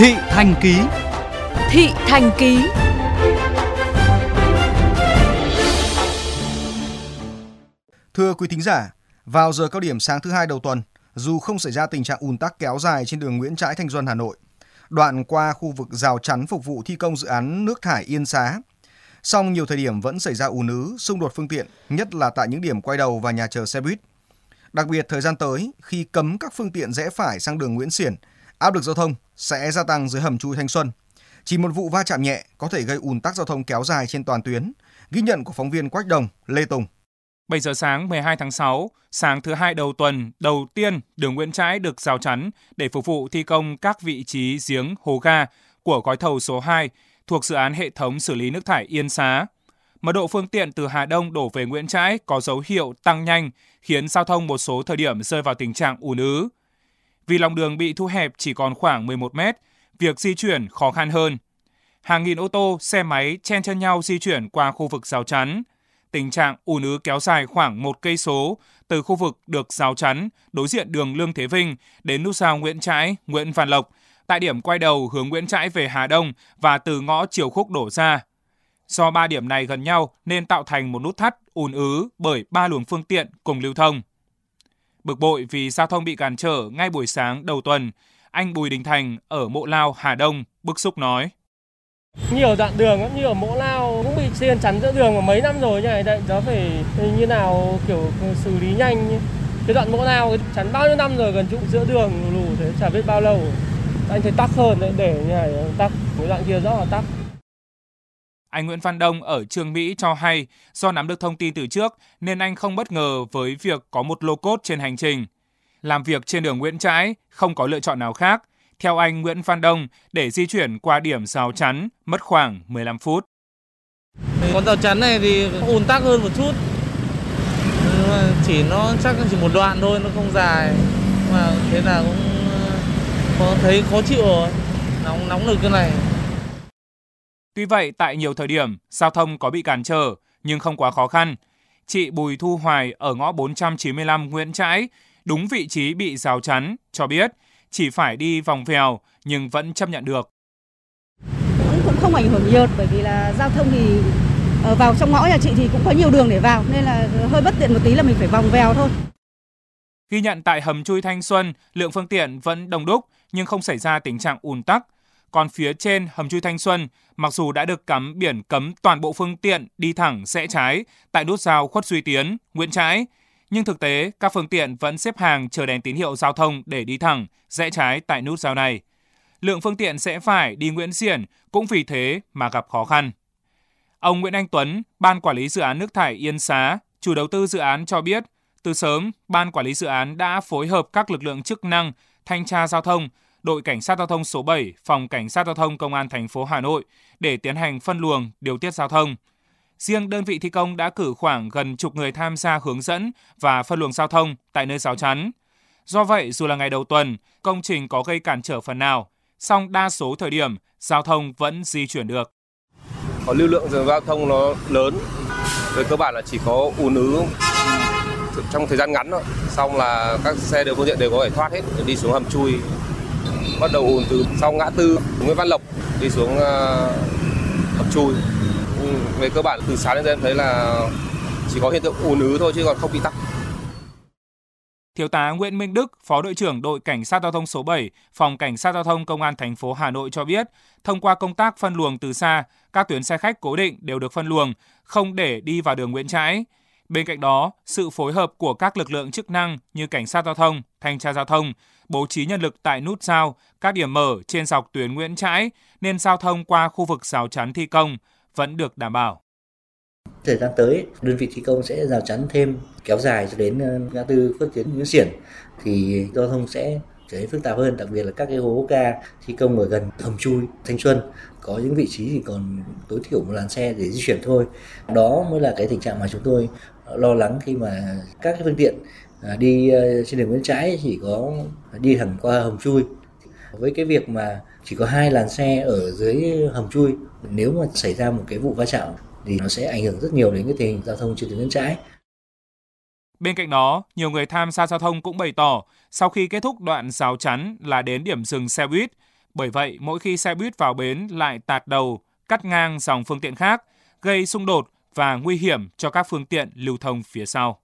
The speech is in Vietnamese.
Thị Thành Ký. Thị Thành Ký. Thưa quý thính giả, vào giờ cao điểm sáng thứ hai đầu tuần, dù không xảy ra tình trạng ùn tắc kéo dài trên đường Nguyễn Trãi Thanh Xuân Hà Nội, đoạn qua khu vực rào chắn phục vụ thi công dự án nước thải Yên Xá, song nhiều thời điểm vẫn xảy ra ùn ứ, xung đột phương tiện, nhất là tại những điểm quay đầu và nhà chờ xe buýt. Đặc biệt thời gian tới, khi cấm các phương tiện rẽ phải sang đường Nguyễn Xiển, áp lực giao thông sẽ gia tăng dưới hầm chui Thanh Xuân. Chỉ một vụ va chạm nhẹ có thể gây ùn tắc giao thông kéo dài trên toàn tuyến. Ghi nhận của phóng viên Quách Đồng, Lê Tùng. 7 giờ sáng 12 tháng 6, sáng thứ hai đầu tuần, đầu tiên đường Nguyễn Trãi được rào chắn để phục vụ thi công các vị trí giếng hồ ga của gói thầu số 2 thuộc dự án hệ thống xử lý nước thải Yên Xá. Mật độ phương tiện từ Hà Đông đổ về Nguyễn Trãi có dấu hiệu tăng nhanh, khiến giao thông một số thời điểm rơi vào tình trạng ùn ứ. Vì lòng đường bị thu hẹp chỉ còn khoảng 11 mét, việc di chuyển khó khăn hơn. Hàng nghìn ô tô, xe máy chen chân nhau di chuyển qua khu vực rào chắn. Tình trạng ùn ứ kéo dài khoảng một cây số từ khu vực được rào chắn đối diện đường Lương Thế Vinh đến nút giao Nguyễn Trãi, Nguyễn Văn Lộc, tại điểm quay đầu hướng Nguyễn Trãi về Hà Đông và từ ngõ chiều Khúc đổ ra. Do ba điểm này gần nhau nên tạo thành một nút thắt ùn ứ bởi ba luồng phương tiện cùng lưu thông. Bực bội vì giao thông bị cản trở ngay buổi sáng đầu tuần, anh Bùi Đình Thành ở Mộ Lao, Hà Đông bức xúc nói. Nhiều đoạn đường như ở Mộ Lao cũng bị xiên chắn giữa đường mà mấy năm rồi như này, đấy, đó phải như nào kiểu xử lý nhanh. Cái đoạn Mộ Lao chắn bao nhiêu năm rồi gần trụ giữa đường lù thế chả biết bao lâu. Anh thấy tắc hơn đấy, để như này tắc, cái đoạn kia rất là tắc. Anh Nguyễn Văn Đông ở Trương Mỹ cho hay do nắm được thông tin từ trước nên anh không bất ngờ với việc có một lô cốt trên hành trình. Làm việc trên đường Nguyễn Trãi không có lựa chọn nào khác. Theo anh Nguyễn Văn Đông, để di chuyển qua điểm rào chắn mất khoảng 15 phút. Con rào chắn này thì ùn tắc hơn một chút. Chỉ nó chắc chỉ một đoạn thôi, nó không dài. Mà thế là cũng ờ, có thấy khó chịu rồi. Nóng nóng được cái này. Tuy vậy, tại nhiều thời điểm, giao thông có bị cản trở, nhưng không quá khó khăn. Chị Bùi Thu Hoài ở ngõ 495 Nguyễn Trãi, đúng vị trí bị rào chắn, cho biết chỉ phải đi vòng vèo nhưng vẫn chấp nhận được. Cũng không ảnh hưởng nhiều bởi vì là giao thông thì ở vào trong ngõ nhà chị thì cũng có nhiều đường để vào nên là hơi bất tiện một tí là mình phải vòng vèo thôi. Ghi nhận tại hầm chui Thanh Xuân, lượng phương tiện vẫn đông đúc nhưng không xảy ra tình trạng ùn tắc. Còn phía trên hầm chui Thanh Xuân, mặc dù đã được cắm biển cấm toàn bộ phương tiện đi thẳng rẽ trái tại nút giao Khuất Duy Tiến, Nguyễn Trãi, nhưng thực tế các phương tiện vẫn xếp hàng chờ đèn tín hiệu giao thông để đi thẳng, rẽ trái tại nút giao này. Lượng phương tiện sẽ phải đi Nguyễn Xiển cũng vì thế mà gặp khó khăn. Ông Nguyễn Anh Tuấn, Ban Quản lý Dự án Nước thải Yên Xá, chủ đầu tư dự án cho biết, từ sớm, Ban Quản lý Dự án đã phối hợp các lực lượng chức năng, thanh tra giao thông, đội cảnh sát giao thông số 7, phòng cảnh sát giao thông công an thành phố Hà Nội để tiến hành phân luồng, điều tiết giao thông. Riêng đơn vị thi công đã cử khoảng gần chục người tham gia hướng dẫn và phân luồng giao thông tại nơi rào chắn. Do vậy, dù là ngày đầu tuần, công trình có gây cản trở phần nào, song đa số thời điểm giao thông vẫn di chuyển được. Có lưu lượng giao thông nó lớn, về cơ bản là chỉ có ùn ứ trong thời gian ngắn thôi. Xong là các xe đều phương tiện đều có thể thoát hết để đi xuống hầm chui. Bắt đầu ùn từ sau ngã tư Nguyễn Văn Lộc đi xuống uh, chui. Ừ, về cơ bản từ sáng đến giờ em thấy là chỉ có hiện tượng ùn ứ thôi chứ còn không bị tắc. Thiếu tá Nguyễn Minh Đức, Phó đội trưởng đội Cảnh sát giao thông số 7, Phòng Cảnh sát giao thông Công an thành phố Hà Nội cho biết, thông qua công tác phân luồng từ xa, các tuyến xe khách cố định đều được phân luồng, không để đi vào đường Nguyễn Trãi. Bên cạnh đó, sự phối hợp của các lực lượng chức năng như cảnh sát giao thông, thanh tra giao thông, bố trí nhân lực tại nút giao, các điểm mở trên dọc tuyến Nguyễn Trãi nên giao thông qua khu vực rào chắn thi công vẫn được đảm bảo. Thời gian tới, đơn vị thi công sẽ rào chắn thêm kéo dài cho đến ờ, ngã tư Phước Tiến Nguyễn Xiển thì giao thông sẽ trở nên phức tạp hơn, đặc biệt là các cái hố ga thi công ở gần hầm chui Thanh Xuân có những vị trí thì còn tối thiểu một làn xe để di chuyển thôi. Đó mới là cái tình trạng mà chúng tôi lo lắng khi mà các cái phương tiện à, đi à, trên đường Nguyễn Trãi chỉ có đi thẳng qua hầm chui. Với cái việc mà chỉ có hai làn xe ở dưới hầm chui, nếu mà xảy ra một cái vụ va chạm thì nó sẽ ảnh hưởng rất nhiều đến cái tình hình giao thông trên đường Nguyễn Trãi. Bên cạnh đó, nhiều người tham gia giao thông cũng bày tỏ sau khi kết thúc đoạn rào chắn là đến điểm dừng xe buýt, Bởi vậy, mỗi khi xe buýt vào bến lại tạt đầu, cắt ngang dòng phương tiện khác, gây xung đột và nguy hiểm cho các phương tiện lưu thông phía sau.